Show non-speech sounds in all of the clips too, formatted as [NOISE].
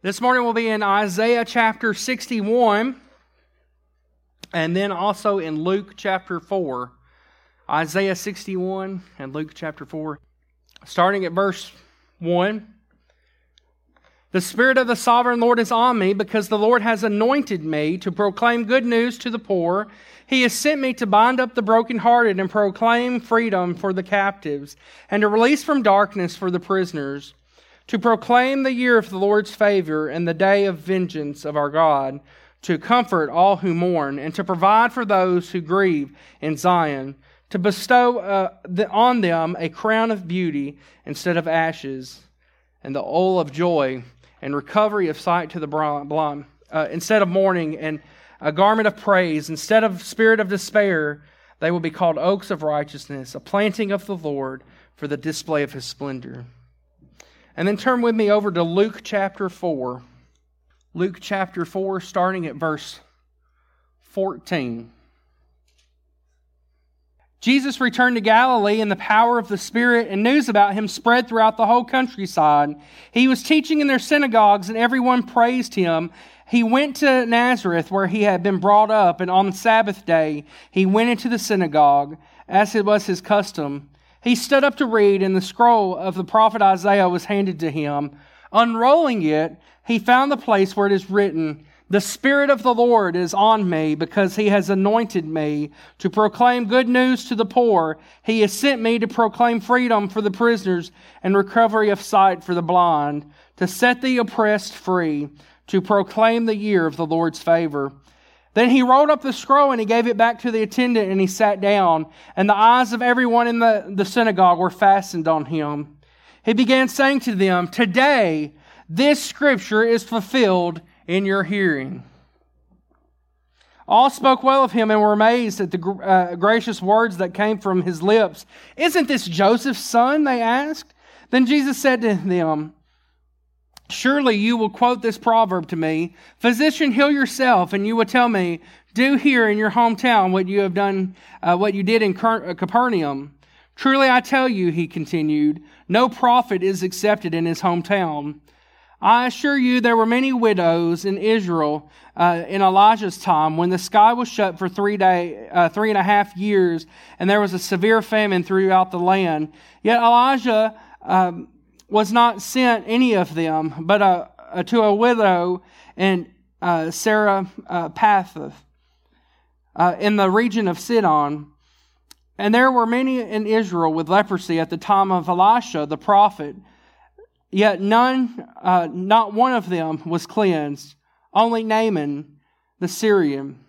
This morning we'll be in Isaiah chapter 61 and then also in Luke chapter 4. Isaiah 61 and Luke chapter 4. Starting at verse 1. The Spirit of the sovereign Lord is on me because the Lord has anointed me to proclaim good news to the poor. He has sent me to bind up the brokenhearted and proclaim freedom for the captives and to release from darkness for the prisoners to proclaim the year of the Lord's favor and the day of vengeance of our God, to comfort all who mourn, and to provide for those who grieve in Zion, to bestow uh, the, on them a crown of beauty instead of ashes, and the oil of joy, and recovery of sight to the blind, uh, instead of mourning, and a garment of praise, instead of spirit of despair. They will be called oaks of righteousness, a planting of the Lord for the display of his splendor. And then turn with me over to Luke chapter 4. Luke chapter 4, starting at verse 14. Jesus returned to Galilee in the power of the Spirit, and news about him spread throughout the whole countryside. He was teaching in their synagogues, and everyone praised him. He went to Nazareth, where he had been brought up, and on the Sabbath day he went into the synagogue, as it was his custom. He stood up to read, and the scroll of the prophet Isaiah was handed to him. Unrolling it, he found the place where it is written, The Spirit of the Lord is on me, because he has anointed me to proclaim good news to the poor. He has sent me to proclaim freedom for the prisoners and recovery of sight for the blind, to set the oppressed free, to proclaim the year of the Lord's favor. Then he rolled up the scroll and he gave it back to the attendant and he sat down. And the eyes of everyone in the, the synagogue were fastened on him. He began saying to them, Today this scripture is fulfilled in your hearing. All spoke well of him and were amazed at the uh, gracious words that came from his lips. Isn't this Joseph's son? They asked. Then Jesus said to them, Surely you will quote this proverb to me Physician, heal yourself, and you will tell me, Do here in your hometown what you have done, uh, what you did in uh, Capernaum. Truly I tell you, he continued, no prophet is accepted in his hometown. I assure you, there were many widows in Israel uh, in Elijah's time when the sky was shut for three day, uh, three and a half years, and there was a severe famine throughout the land. Yet Elijah um, was not sent any of them, but uh, uh, to a widow in uh, Sarah uh, Path, uh, in the region of Sidon. And there were many in Israel with leprosy at the time of Elisha the prophet, yet none, uh, not one of them was cleansed, only Naaman the Syrian.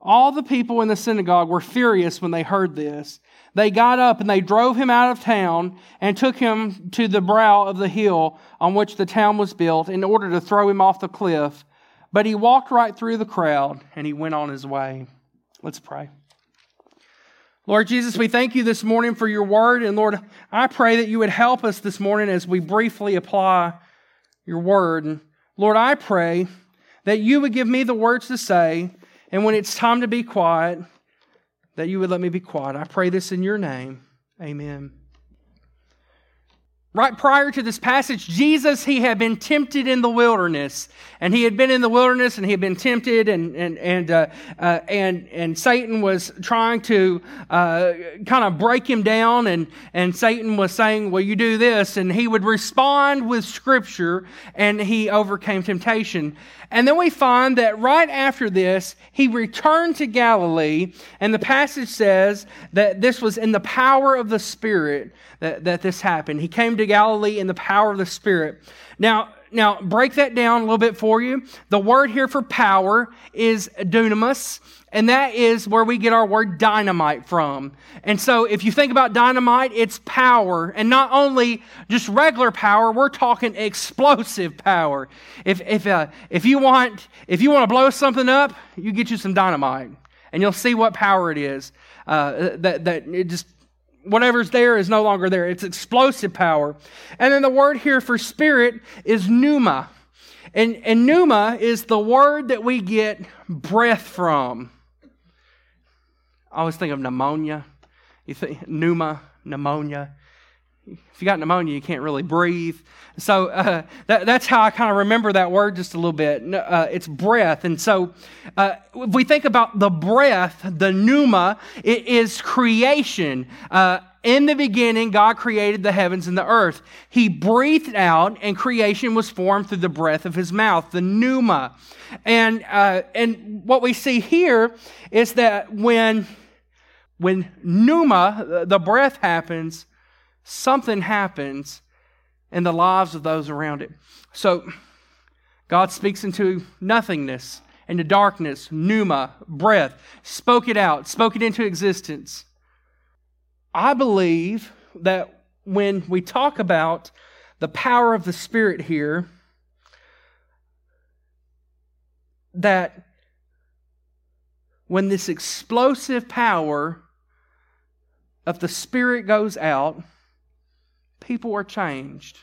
All the people in the synagogue were furious when they heard this. They got up and they drove him out of town and took him to the brow of the hill on which the town was built in order to throw him off the cliff. But he walked right through the crowd and he went on his way. Let's pray. Lord Jesus, we thank you this morning for your word. And Lord, I pray that you would help us this morning as we briefly apply your word. And Lord, I pray that you would give me the words to say. And when it's time to be quiet, that you would let me be quiet. I pray this in your name. Amen. Right prior to this passage, Jesus, he had been tempted in the wilderness. And he had been in the wilderness and he had been tempted and, and, and, uh, uh, and, and Satan was trying to, uh, kind of break him down. And, and Satan was saying, well, you do this. And he would respond with scripture and he overcame temptation. And then we find that right after this, he returned to Galilee. And the passage says that this was in the power of the Spirit that, that this happened. He came to Galilee in the power of the Spirit. Now, now break that down a little bit for you. The word here for power is dunamis, and that is where we get our word dynamite from. And so if you think about dynamite, it's power, and not only just regular power, we're talking explosive power. If, if, uh, if, you want, if you want to blow something up, you get you some dynamite, and you'll see what power it is. Uh, that, that it just whatever's there is no longer there. It's explosive power. And then the word here for spirit is pneuma. And, and pneuma is the word that we get breath from. I always think of pneumonia. You think pneuma, pneumonia. If you got pneumonia, you can't really breathe. So uh, that, that's how I kind of remember that word just a little bit. Uh, it's breath. And so uh, if we think about the breath, the pneuma, it is creation. Uh, in the beginning, God created the heavens and the earth. He breathed out, and creation was formed through the breath of his mouth, the pneuma. And, uh, and what we see here is that when, when pneuma, the breath happens, something happens in the lives of those around it. So, God speaks into nothingness, into darkness, pneuma, breath, spoke it out, spoke it into existence. I believe that when we talk about the power of the Spirit here, that when this explosive power of the Spirit goes out, people are changed.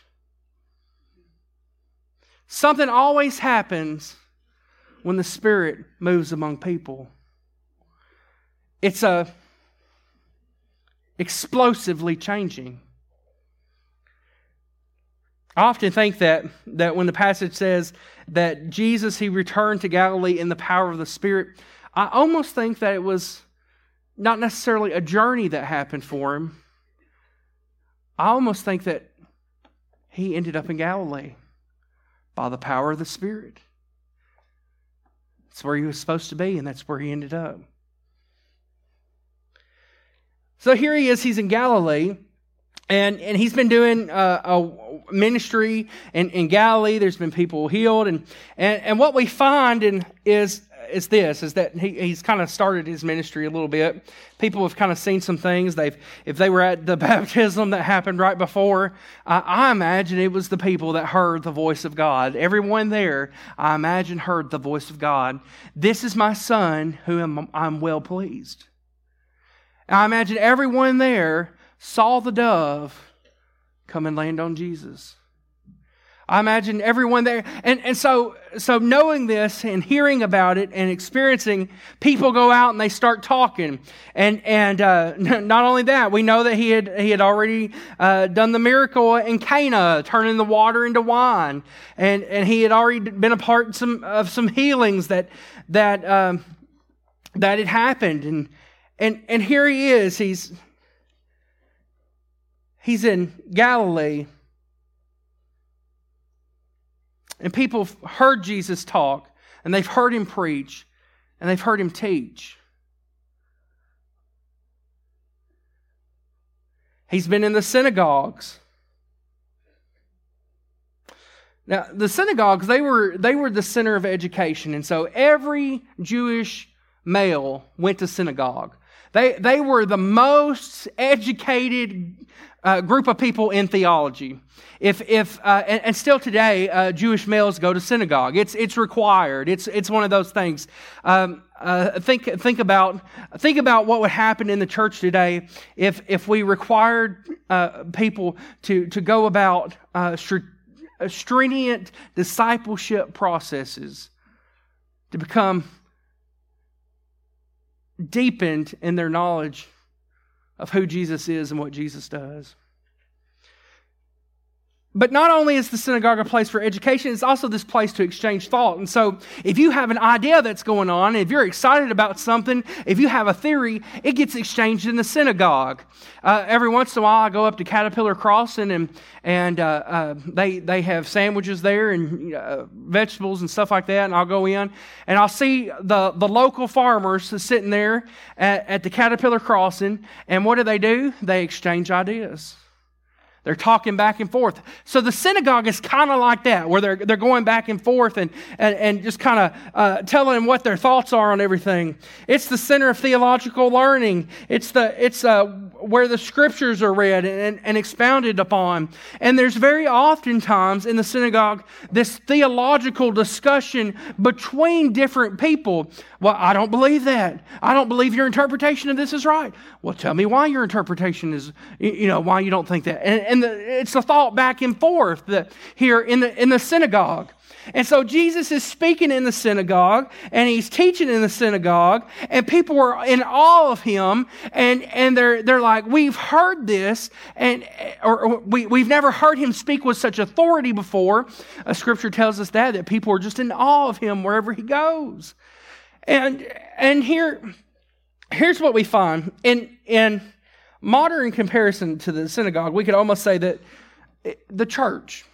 Something always happens when the Spirit moves among people. It's a explosively changing. I often think that, that when the passage says that Jesus, he returned to Galilee in the power of the Spirit, I almost think that it was not necessarily a journey that happened for him. I almost think that he ended up in Galilee by the power of the Spirit. That's where he was supposed to be, and that's where he ended up. So here he is, he's in Galilee. And, and he's been doing uh, a ministry in, in Galilee. There's been people healed. And, and, and what we find in, is, is this, is that he, he's kind of started his ministry a little bit. People have kind of seen some things. They've, if they were at the [LAUGHS] baptism that happened right before, I, I imagine it was the people that heard the voice of God. Everyone there, I imagine, heard the voice of God. This is my son whom I'm well pleased. I imagine everyone there saw the dove come and land on Jesus. I imagine everyone there. And, and so, so knowing this and hearing about it and experiencing, people go out and they start talking. And, and uh, [LAUGHS] not only that, we know that he had, he had already uh, done the miracle in Cana, turning the water into wine. And, and he had already been a part some, of some healings that, that, um, that had happened. And, and, and here he is. He's, he's in Galilee. And people heard Jesus talk, and they've heard him preach, and they've heard him teach. He's been in the synagogues. Now, the synagogues, they were, they were the center of education. And so every Jewish male went to synagogue. They, they were the most educated uh, group of people in theology. If, if, uh, and, and, still today, uh, Jewish males go to synagogue. It's, it's required. It's, it's one of those things. Um, uh, think, think, about, think about what would happen in the church today if, if we required uh, people to, to go about uh, stringent discipleship processes to become deepened in their knowledge of who Jesus is and what Jesus does. But not only is the synagogue a place for education, it's also this place to exchange thought. And so, if you have an idea that's going on, if you're excited about something, if you have a theory, it gets exchanged in the synagogue. Uh, every once in a while, I go up to Caterpillar Crossing, and and uh, uh, they they have sandwiches there and uh, vegetables and stuff like that. And I'll go in and I'll see the the local farmers sitting there at, at the Caterpillar Crossing, and what do they do? They exchange ideas. They're talking back and forth. So the synagogue is kind of like that, where they're, they're going back and forth and, and, and just kind of uh, telling what their thoughts are on everything. It's the center of theological learning. It's, the, it's uh, where the scriptures are read and, and expounded upon. And there's very often times in the synagogue this theological discussion between different people. Well, I don't believe that. I don't believe your interpretation of this is right. Well, tell me why your interpretation is, you know, why you don't think that. And, and the, it's a thought back and forth that here in the, in the synagogue. And so Jesus is speaking in the synagogue and he's teaching in the synagogue and people were in awe of him and, and they're, they're like, we've heard this and, or, or we, we've never heard him speak with such authority before. A scripture tells us that, that people are just in awe of him wherever he goes. And, and here, here's what we find in, in modern comparison to the synagogue, we could almost say that the church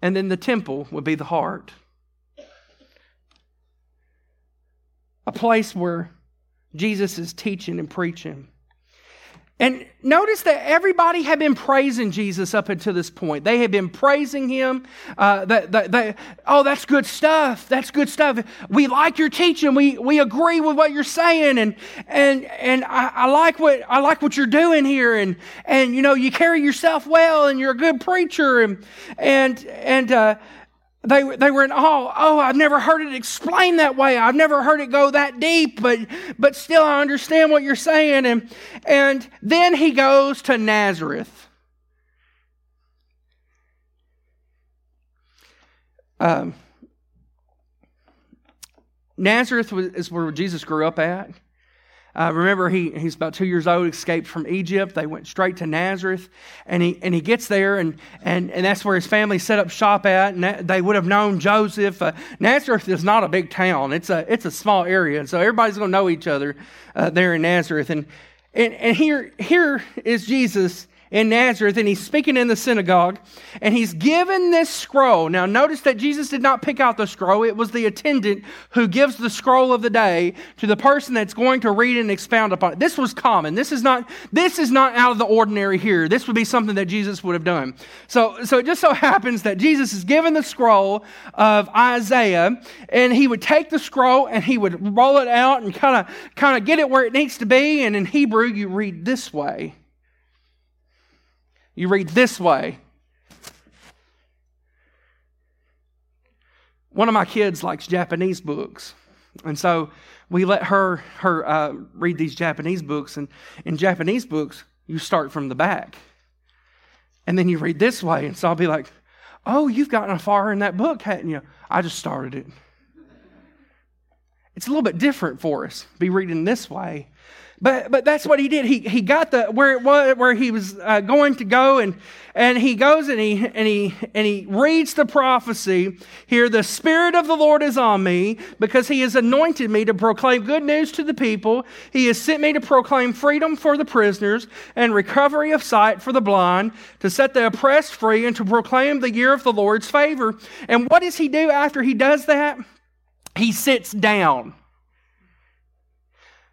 and then the temple would be the heart. A place where Jesus is teaching and preaching. And notice that everybody had been praising Jesus up until this point. They had been praising him. Uh, that, that, that, oh, that's good stuff. That's good stuff. We like your teaching. We, we agree with what you're saying, and and and I, I like what I like what you're doing here. And and you know you carry yourself well, and you're a good preacher. And and and uh, they, they were in awe. Oh, I've never heard it explained that way. I've never heard it go that deep, but, but still I understand what you're saying. And, and then he goes to Nazareth. Um, Nazareth is where Jesus grew up at. Uh, remember, he, he's about two years old, escaped from Egypt. They went straight to Nazareth, and he, and he gets there, and, and, and that's where his family set up shop at. And that, they would have known Joseph. Uh, Nazareth is not a big town, it's a, it's a small area, and so everybody's going to know each other uh, there in Nazareth. And, and, and here, here is Jesus in Nazareth and he's speaking in the synagogue and he's given this scroll. Now, notice that Jesus did not pick out the scroll, it was the attendant who gives the scroll of the day to the person that's going to read and expound upon it. This was common. This is not, this is not out of the ordinary here. This would be something that Jesus would have done. So, so it just so happens that Jesus is given the scroll of Isaiah and he would take the scroll and he would roll it out and kind of kind of get it where it needs to be. And in Hebrew, you read this way. You read this way. One of my kids likes Japanese books. And so we let her, her uh, read these Japanese books. And in Japanese books, you start from the back. And then you read this way. And so I'll be like, oh, you've gotten far in that book, hadn't you? I just started it. It's a little bit different for us, be reading this way. But, but that's what he did. He, he got the where it was where he was uh, going to go, and and he goes and he and he and he reads the prophecy here. The Spirit of the Lord is on me because He has anointed me to proclaim good news to the people. He has sent me to proclaim freedom for the prisoners and recovery of sight for the blind, to set the oppressed free, and to proclaim the year of the Lord's favor. And what does he do after he does that? He sits down.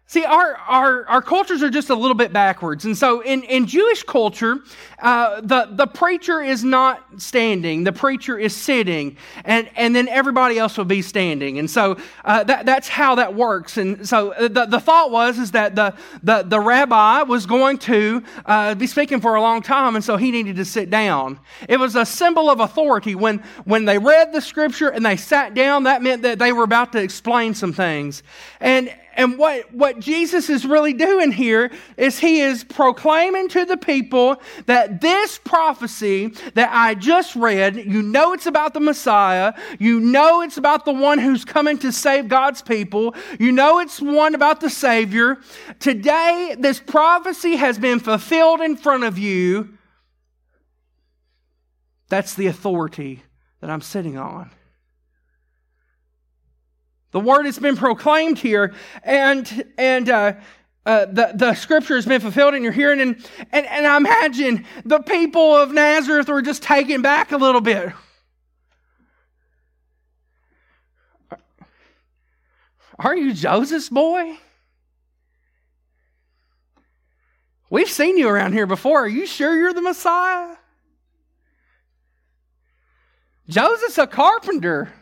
See, our, our, our cultures are just a little bit backwards. And so in, in Jewish culture, uh, the, the preacher is not standing, the preacher is sitting, and, and then everybody else will be standing. And so uh, that, that's how that works. And so uh, the, the thought was is that the, the, the rabbi was going to uh, be speaking for a long time, and so he needed to sit down. It was a symbol of authority. When, when they read the scripture and they sat down, that meant that they were about to explain some things. And, and what, what Jesus is really doing here is he is proclaiming to the people that this prophecy that I just read, you know it's about the Messiah, you know it's about the one who's coming to save God's people, you know it's one about the Savior. Today, this prophecy has been fulfilled in front of you. That's the authority that I'm sitting on. The word has been proclaimed here, and and uh, uh, the, the scripture has been fulfilled in your hearing. And, and, and I imagine the people of Nazareth were just taken back a little bit. Are you Joseph's boy? We've seen you around here before. Are you sure you're the Messiah? Joseph's a carpenter.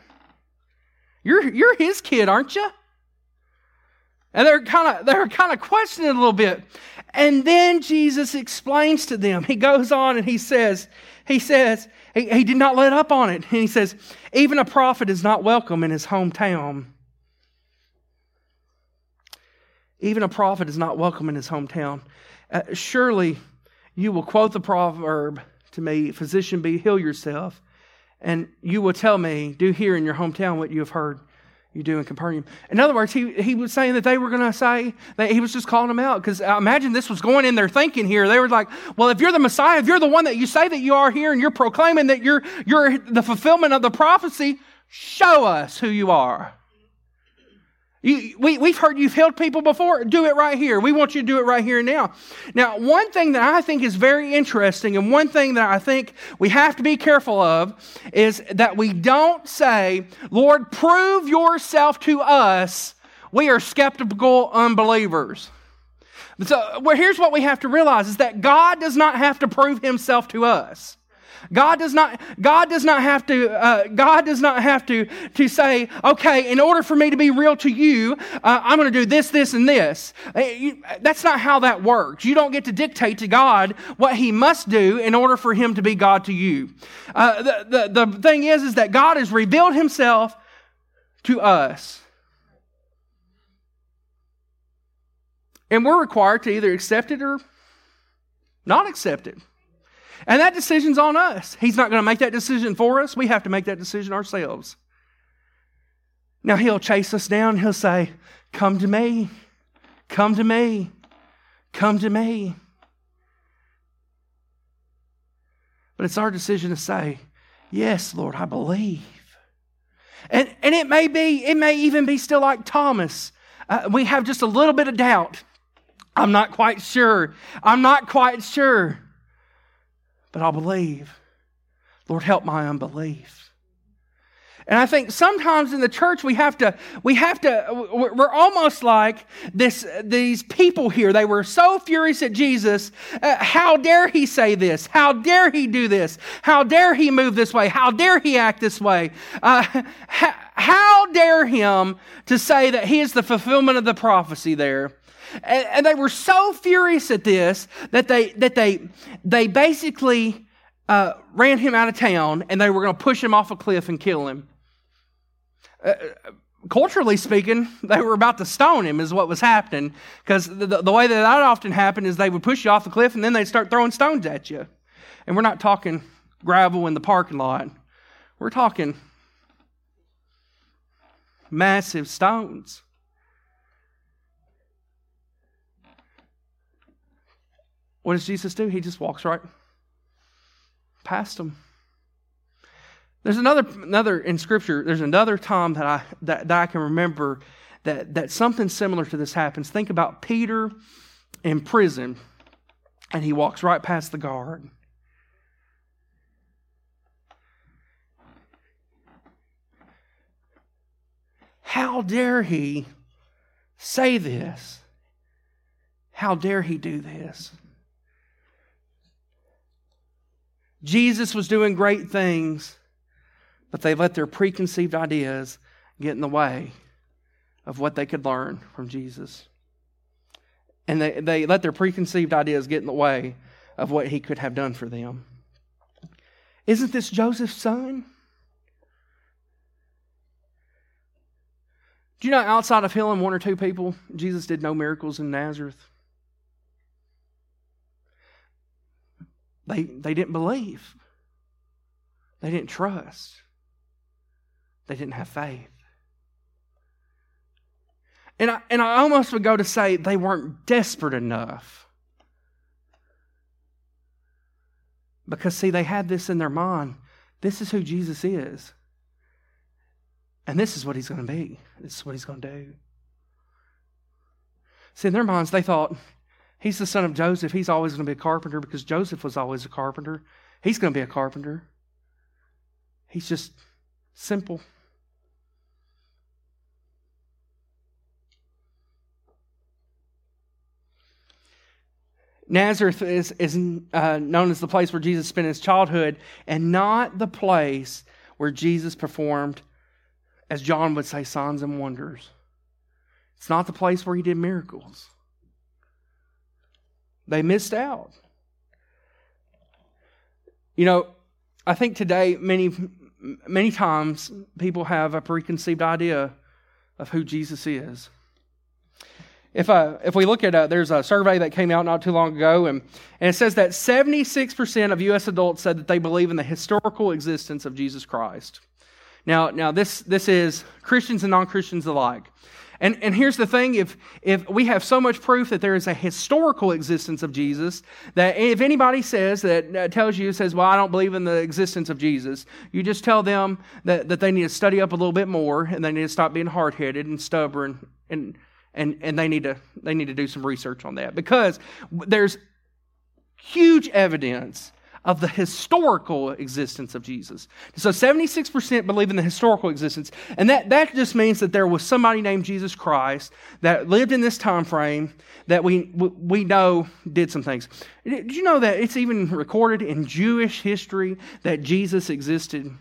You're, you're his kid, aren't you? And they're kind of they're kind of questioning a little bit. And then Jesus explains to them. He goes on and he says, he says, he, he did not let up on it. And he says, even a prophet is not welcome in his hometown. Even a prophet is not welcome in his hometown. Uh, surely you will quote the proverb to me, Physician, be heal yourself. And you will tell me, Do here in your hometown what you have heard you do in Capernaum. In other words, he, he was saying that they were going to say, that he was just calling them out because I imagine this was going in their thinking here. They were like, well, if you're the Messiah, if you're the one that you say that you are here and you're proclaiming that you're, you're the fulfillment of the prophecy, show us who you are. You, we, we've heard you've healed people before. Do it right here. We want you to do it right here and now. Now, one thing that I think is very interesting, and one thing that I think we have to be careful of, is that we don't say, Lord, prove yourself to us. We are skeptical unbelievers. So, well, here's what we have to realize is that God does not have to prove himself to us. God does not, God does not have to, uh, God does not have to, to say, okay, in order for me to be real to you, uh, I'm going to do this, this, and this. Uh, that's not how that works. You don't get to dictate to God what he must do in order for him to be God to you. Uh, the, the, the thing is, is that God has revealed himself to us. And we're required to either accept it or not accept it. And that decision's on us. He's not going to make that decision for us. We have to make that decision ourselves. Now, he'll chase us down. He'll say, Come to me. Come to me. Come to me. But it's our decision to say, Yes, Lord, I believe. And, and it may be, it may even be still like Thomas. Uh, we have just a little bit of doubt. I'm not quite sure. I'm not quite sure but I'll believe. Lord, help my unbelief. And I think sometimes in the church we have to, we have to, we're almost like this, these people here. They were so furious at Jesus. Uh, how dare he say this? How dare he do this? How dare he move this way? How dare he act this way? Uh, how, how dare him to say that he is the fulfillment of the prophecy there? And, and, they were so furious at this that they, that they, they basically uh, ran him out of town and they were going to push him off a cliff and kill him. Uh, culturally speaking, they were about to stone him, is what was happening. Because the, the, the, way that that often happened is they would push you off the cliff and then they'd start throwing stones at you. And we're not talking gravel in the parking lot, we're talking massive stones. What does Jesus do? He just walks right past them. There's another, another in Scripture. There's another time that I that, that I can remember that that something similar to this happens. Think about Peter in prison, and he walks right past the guard. How dare he say this? How dare he do this? Jesus was doing great things, but they let their preconceived ideas get in the way of what they could learn from Jesus. And they, they let their preconceived ideas get in the way of what he could have done for them. Isn't this Joseph's son? Do you know outside of healing one or two people, Jesus did no miracles in Nazareth? They, they didn't believe. They didn't trust. They didn't have faith. And I, and I almost would go to say they weren't desperate enough. Because, see, they had this in their mind this is who Jesus is. And this is what he's going to be. This is what he's going to do. See, in their minds, they thought, He's the son of Joseph. He's always going to be a carpenter because Joseph was always a carpenter. He's going to be a carpenter. He's just simple. Nazareth is, is uh, known as the place where Jesus spent his childhood and not the place where Jesus performed, as John would say, signs and wonders. It's not the place where he did miracles. They missed out. You know, I think today many many times people have a preconceived idea of who Jesus is. if, uh, if we look at, uh, there's a survey that came out not too long ago, and, and it says that 76% of U.S. adults said that they believe in the historical existence of Jesus Christ. Now, now this, this is Christians and non Christians alike. And, and here's the thing if, if we have so much proof that there is a historical existence of Jesus, that if anybody says that uh, tells you, says, Well, I don't believe in the existence of Jesus, you just tell them that, that they need to study up a little bit more and they need to stop being hard headed and stubborn and and, and they, need to, they need to do some research on that. Because there's huge evidence of the historical existence of Jesus. So 76% believe in the historical existence, and that, that just means that there was somebody named Jesus Christ that lived in this time frame that we, we know did some things. Did you know that it's even recorded in Jewish history that Jesus existed?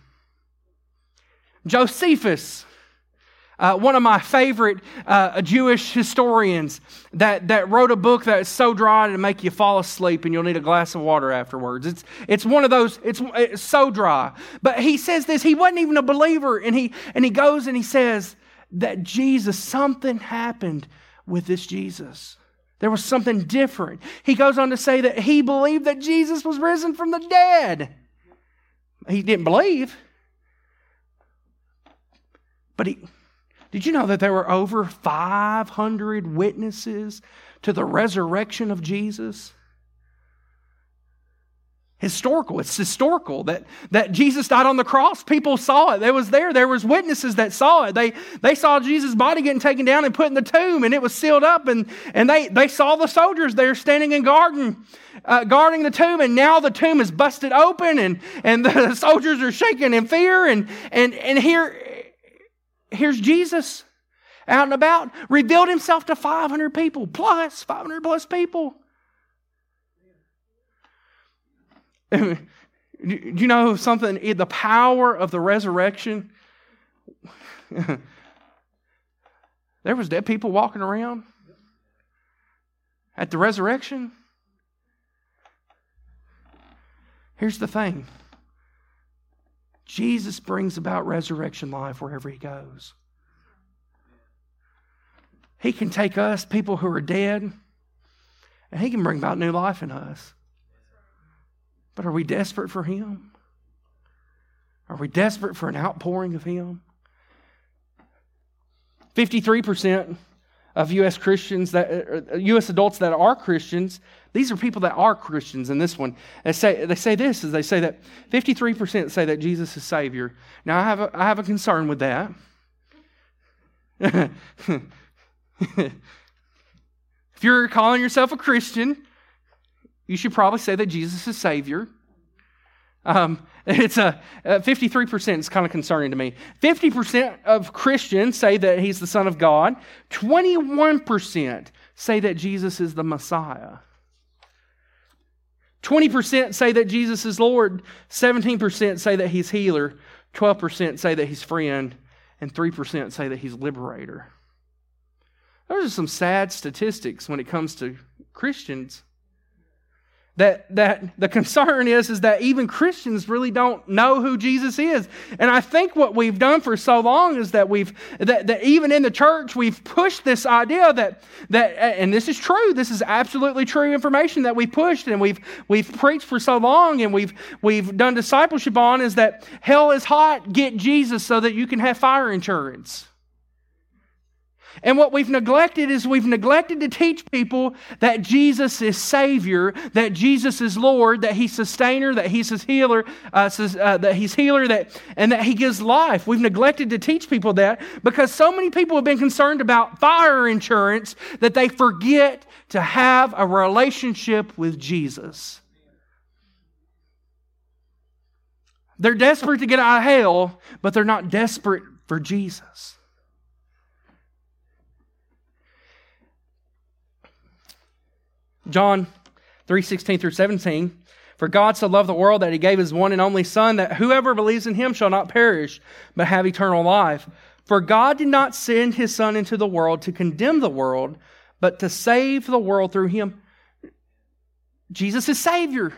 Josephus uh, one of my favorite uh, Jewish historians that, that wrote a book that's so dry to make you fall asleep and you'll need a glass of water afterwards. It's, it's one of those, it's, it's so dry. But he says this, he wasn't even a believer, and he, and he goes and he says that Jesus, something happened with this Jesus. There was something different. He goes on to say that he believed that Jesus was risen from the dead. He didn't believe, but he did you know that there were over 500 witnesses to the resurrection of Jesus? Historical. It's historical that, that Jesus died on the cross. People saw it. They was there. There was witnesses that saw it. They, they saw Jesus' body getting taken down and put in the tomb, and it was sealed up, and, and they, they saw the soldiers there standing in garden, uh, guarding the tomb, and now the tomb is busted open, and, and [LAUGHS] the soldiers are shaking in fear, and, and, and here, here's Jesus out and about, revealed himself to 500 people, plus 500 plus people. [LAUGHS] Do you know something? The power of the resurrection. [LAUGHS] there was dead people walking around at the resurrection. Here's the thing Jesus brings about resurrection life wherever he goes. He can take us, people who are dead, and he can bring about new life in us. But are we desperate for him? Are we desperate for an outpouring of him? 53% of U.S. Christians that U.S. Uh, adults that are Christians. These are people that are Christians in this one. They say they say this is they say that 53% say that Jesus is Savior. Now I have a, I have a concern with that. [LAUGHS] if you're calling yourself a Christian, you should probably say that Jesus is Savior. Um, [LAUGHS] it's a, a 53% is kind of concerning to me. 50% of Christians say that he's the Son of God. 21% say that Jesus is the Messiah. 20% say that Jesus is Lord. 17% say that he's healer. 12% say that he's friend. And 3% say that he's liberator. Those are some sad statistics when it comes to Christians. That, that the concern is, is that even Christians really don't know who Jesus is. And I think what we've done for so long is that we've, that, that even in the church, we've pushed this idea that, that, and this is true, this is absolutely true information that we pushed and we've, we've preached for so long and we've, we've done discipleship on is that hell is hot, get Jesus so that you can have fire insurance. And what we've neglected is we've neglected to teach people that Jesus is Savior, that Jesus is Lord, that He's sustainer, that He's His healer, uh, uh, that He's healer, that and that He gives life. We've neglected to teach people that because so many people have been concerned about fire insurance that they forget to have a relationship with Jesus. They're desperate to get out of hell, but they're not desperate for Jesus. John 3 16 through 17. For God so loved the world that he gave his one and only Son, that whoever believes in him shall not perish, but have eternal life. For God did not send his Son into the world to condemn the world, but to save the world through him. Jesus is Savior.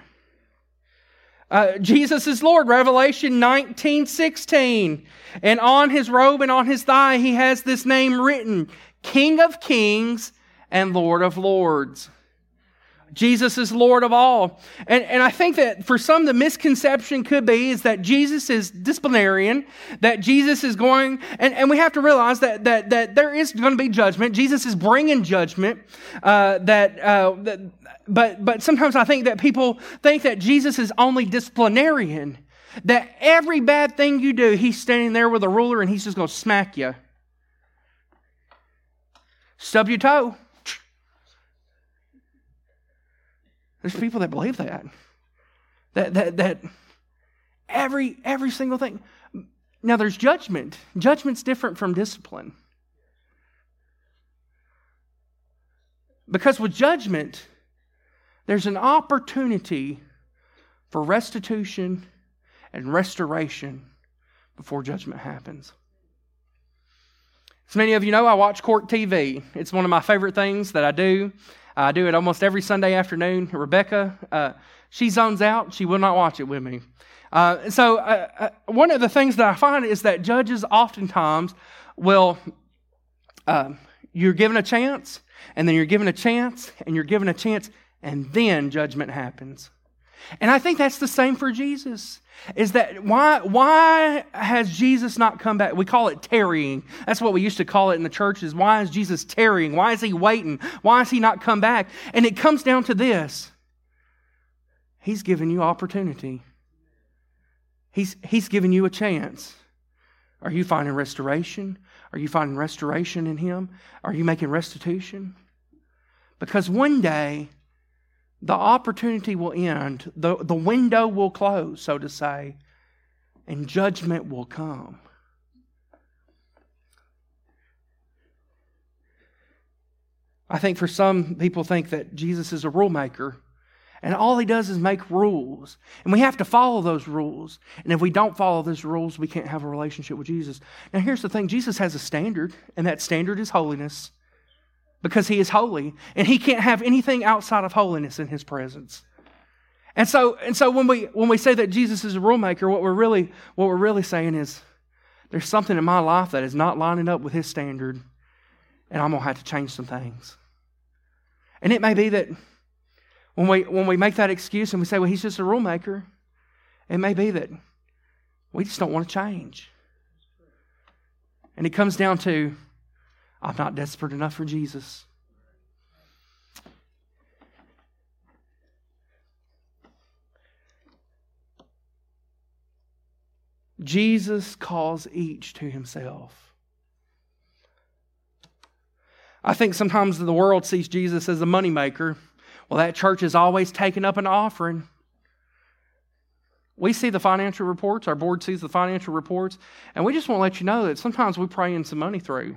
Uh, Jesus is Lord, Revelation 19 16. And on his robe and on his thigh, he has this name written King of Kings and Lord of Lords. Jesus is Lord of all. And, and I think that for some, the misconception could be is that Jesus is disciplinarian, that Jesus is going, and, and we have to realize that, that, that there is going to be judgment. Jesus is bringing judgment. Uh, that, uh, that, but, but sometimes I think that people think that Jesus is only disciplinarian, that every bad thing you do, he's standing there with a ruler and he's just going to smack you. Stub your toe. There's people that believe that. That that that every every single thing. Now there's judgment. Judgment's different from discipline. Because with judgment, there's an opportunity for restitution and restoration before judgment happens. As many of you know, I watch court TV. It's one of my favorite things that I do. I do it almost every Sunday afternoon. Rebecca, uh, she zones out. She will not watch it with me. Uh, so, uh, uh, one of the things that I find is that judges oftentimes will, um, you're given a chance, and then you're given a chance, and you're given a chance, and then judgment happens. And I think that's the same for Jesus. Is that why why has Jesus not come back? We call it tarrying. That's what we used to call it in the churches. Why is Jesus tarrying? Why is he waiting? Why has he not come back? And it comes down to this. He's given you opportunity. He's he's given you a chance. Are you finding restoration? Are you finding restoration in him? Are you making restitution? Because one day the opportunity will end, the, the window will close, so to say, and judgment will come. I think for some people think that Jesus is a rule maker and all he does is make rules. And we have to follow those rules. And if we don't follow those rules, we can't have a relationship with Jesus. Now here's the thing, Jesus has a standard, and that standard is holiness because he is holy and he can't have anything outside of holiness in his presence. And so, and so when we when we say that Jesus is a rule maker, what we're really what we're really saying is there's something in my life that is not lining up with his standard, and I'm gonna have to change some things. And it may be that when we when we make that excuse and we say, well, he's just a rule maker, it may be that we just don't want to change. And it comes down to I'm not desperate enough for Jesus. Jesus calls each to himself. I think sometimes the world sees Jesus as a moneymaker. Well, that church is always taking up an offering. We see the financial reports, our board sees the financial reports, and we just want to let you know that sometimes we pray in some money through.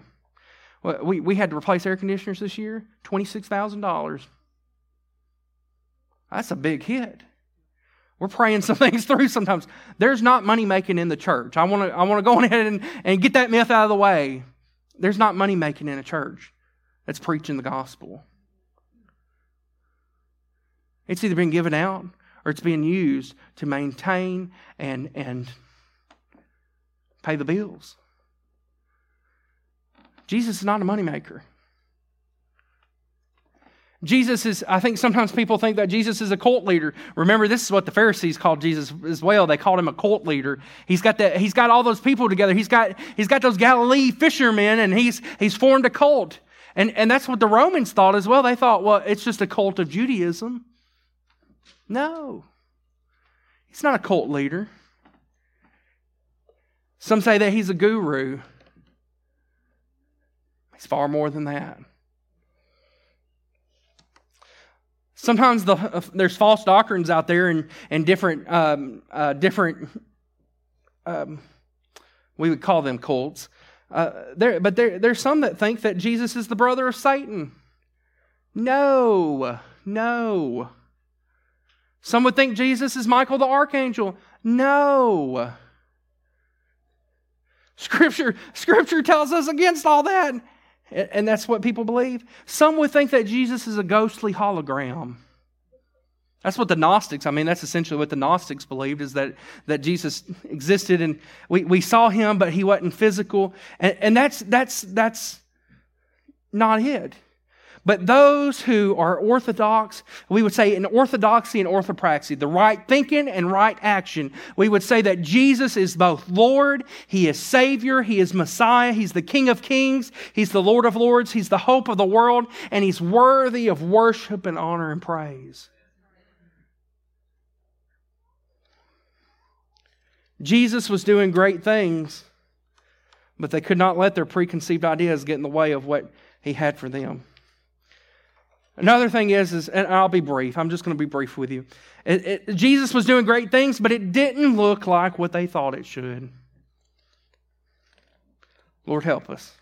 We, we had to replace air conditioners this year, $26,000. That's a big hit. We're praying some [LAUGHS] things through sometimes. There's not money making in the church. I want to I want to go [LAUGHS] ahead and, and get that myth out of the way. There's not money making in a church that's preaching the gospel. It's either been given out or it's being used to maintain and, and pay the bills. Jesus is not a moneymaker. Jesus is, I think sometimes people think that Jesus is a cult leader. Remember, this is what the Pharisees called Jesus as well. They called him a cult leader. He's got that, he's got all those people together. He's got, he's got those Galilee fishermen and he's, he's formed a cult. And, and that's what the Romans thought as well. They thought, well, it's just a cult of Judaism. No. He's not a cult leader. Some say that he's a guru. He's far more than that. Sometimes the, uh, there's false doctrines out there and, and different, um, uh, different um, we would call them cults. Uh, there, but there, there's some that think that Jesus is the brother of Satan. No, no. Some would think Jesus is Michael the archangel. No. Scripture, scripture tells us against all that. And that's what people believe. Some would think that Jesus is a ghostly hologram. That's what the Gnostics, I mean, that's essentially what the Gnostics believed is that, that Jesus existed and we, we saw him, but he wasn't physical. And, and that's, that's, that's not it. But those who are orthodox, we would say in orthodoxy and orthopraxy, the right thinking and right action, we would say that Jesus is both Lord, He is Savior, He is Messiah, He's the King of Kings, He's the Lord of Lords, He's the hope of the world, and He's worthy of worship and honor and praise. Jesus was doing great things, but they could not let their preconceived ideas get in the way of what He had for them. Another thing is, is and I'll be brief. I'm just going to be brief with you. It, it, Jesus was doing great things, but it didn't look like what they thought it should. Lord help us.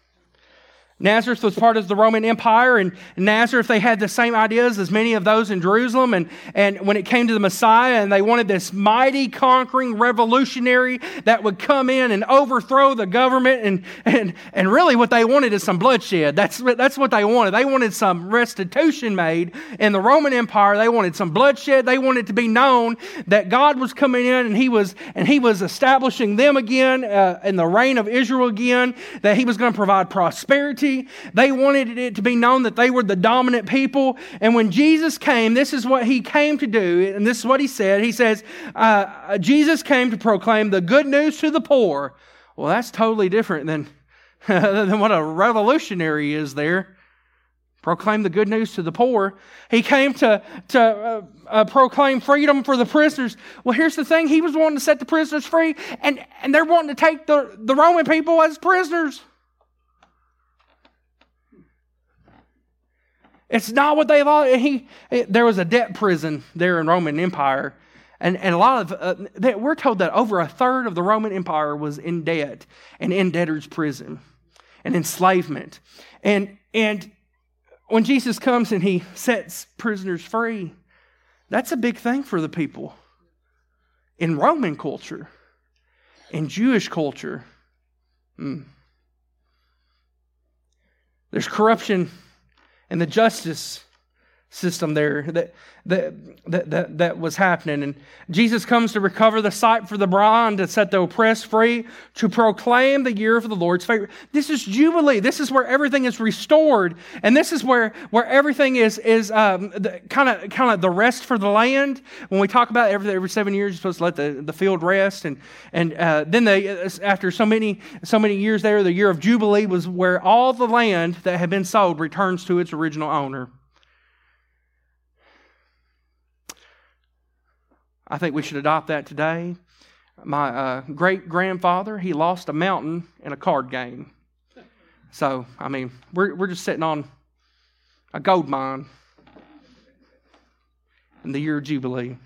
Nazareth was part of the Roman Empire, and Nazareth, they had the same ideas as many of those in Jerusalem. And, and when it came to the Messiah, and they wanted this mighty, conquering revolutionary that would come in and overthrow the government. And, and, and really, what they wanted is some bloodshed. That's, that's what they wanted. They wanted some restitution made in the Roman Empire. They wanted some bloodshed. They wanted to be known that God was coming in and He was, and he was establishing them again uh, in the reign of Israel again, that He was going to provide prosperity they wanted it to be known that they were the dominant people. And when Jesus came, this is what he came to do. And this is what he said. He says, uh, Jesus came to proclaim the good news to the poor. Well, that's totally different than, [LAUGHS] than what a revolutionary is there proclaim the good news to the poor. He came to, to uh, uh, proclaim freedom for the prisoners. Well, here's the thing he was wanting to set the prisoners free, and, and they're wanting to take the, the Roman people as prisoners. It's not what they thought. He, there was a debt prison there in Roman Empire. And, and a lot of, uh, they, we're told that over a third of the Roman Empire was in debt and in debtor's prison and enslavement. And, and when Jesus comes and he sets prisoners free, that's a big thing for the people. In Roman culture, in Jewish culture, hmm. there's corruption and the justice system there that, that, that, that, that was happening. And Jesus comes to recover the sight for the blind, to set the oppressed free, to proclaim the year of the Lord's favor. This is Jubilee. This is where everything is restored. And this is where, where everything is, is kind of kind of the rest for the land. When we talk about every, every seven years, you're supposed to let the, the field rest. And, and uh, then they, after so many, so many years there, the year of Jubilee was where all the land that had been sold returns to its original owner. I think we should adopt that today. My uh, great grandfather, he lost a mountain in a card game. So, I mean, we're, we're just sitting on a gold mine in the year of Jubilee.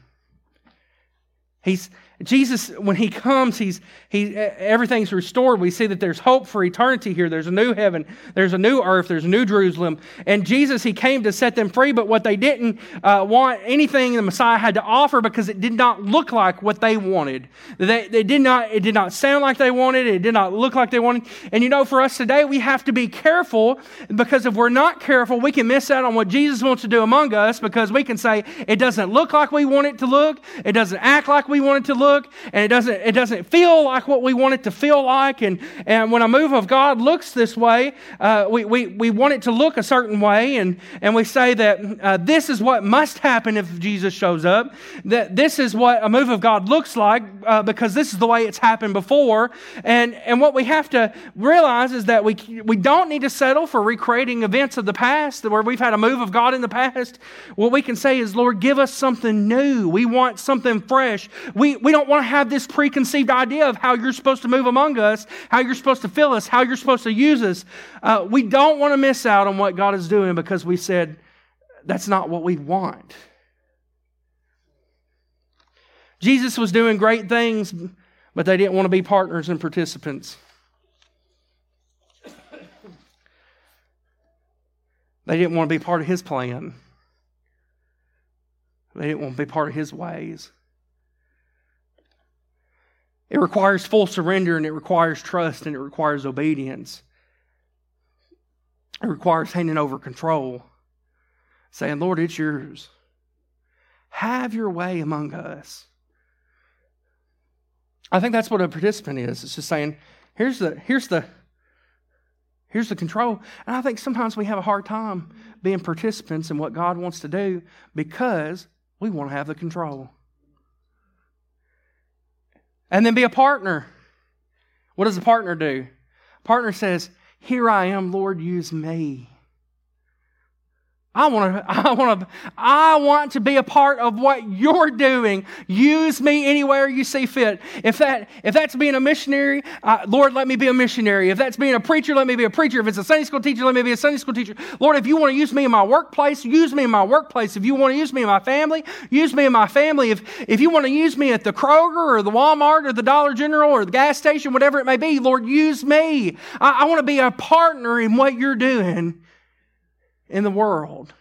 He's, Jesus, when he comes, he's, he, everything's restored. We see that there's hope for eternity here. There's a new heaven, there's a new earth, there's a new Jerusalem. And Jesus, he came to set them free, but what they didn't uh, want anything the Messiah had to offer because it did not look like what they wanted. They, they did not, it did not sound like they wanted, it did not look like they wanted. And you know, for us today, we have to be careful because if we're not careful, we can miss out on what Jesus wants to do among us because we can say it doesn't look like we want it to look, it doesn't act like we want it to look look and it doesn't, it doesn't feel like what we want it to feel like. And, and when a move of God looks this way, uh, we, we, we want it to look a certain way. And, and we say that uh, this is what must happen if Jesus shows up, that this is what a move of God looks like uh, because this is the way it's happened before. And, and what we have to realize is that we, we don't need to settle for recreating events of the past where we've had a move of God in the past. What we can say is, Lord, give us something new. We want something fresh. We, we don't don't want to have this preconceived idea of how you're supposed to move among us, how you're supposed to fill us, how you're supposed to use us. Uh, we don't want to miss out on what God is doing because we said that's not what we want. Jesus was doing great things, but they didn't want to be partners and participants. They didn't want to be part of his plan. They didn't want to be part of his ways. It requires full surrender and it requires trust and it requires obedience. It requires handing over control, saying, Lord, it's yours. Have your way among us. I think that's what a participant is. It's just saying, here's the, here's the, Here's the control. And I think sometimes we have a hard time being participants in what God wants to do because we want to have the control. And then be a partner. What does a partner do? Partner says, Here I am, Lord, use me. I want to, [LAUGHS] I want to, I want to be a part of what you're doing. Use me anywhere you see fit. If that, if that's being a missionary, uh, Lord, let me be a missionary. If that's being a preacher, let me be a preacher. If it's a Sunday school teacher, let me be a Sunday school teacher. Lord, if you want to use me in my workplace, use me in my workplace. If you want to use me in my family, use me in my family. If, if you want to use me at the Kroger or the Walmart or the Dollar General or the gas station, whatever it may be, Lord, use me. I, I want to be a partner in what you're doing in the world.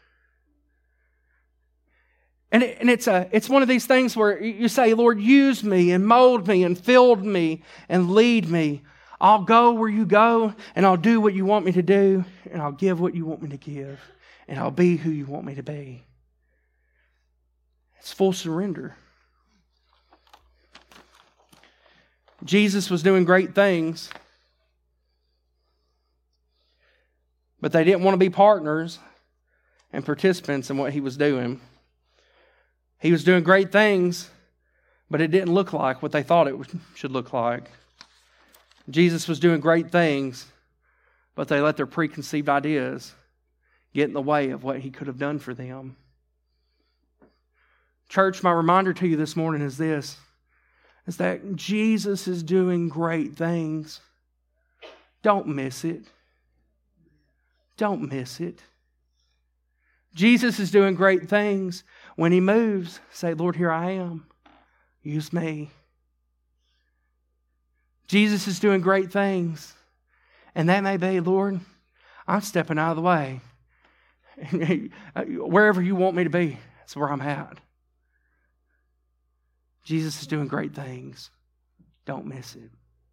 And, it, and it's, a, it's one of these things where you say, Lord, use me and mold me and fill me and lead me. I'll go where you go and I'll do what you want me to do and I'll give what you want me to give and I'll be who you want me to be. It's full surrender. Jesus was doing great things, but they didn't want to be partners and participants in what he was doing. He was doing great things, but it didn't look like what they thought it should look like. Jesus was doing great things, but they let their preconceived ideas get in the way of what he could have done for them. Church, my reminder to you this morning is this is that Jesus is doing great things. Don't miss it. Don't miss it. Jesus is doing great things. When he moves, say, Lord, here I am. Use me. Jesus is doing great things. And that may be, Lord, I'm stepping out of the way. [LAUGHS] Wherever you want me to be, that's where I'm at. Jesus is doing great things. Don't miss it.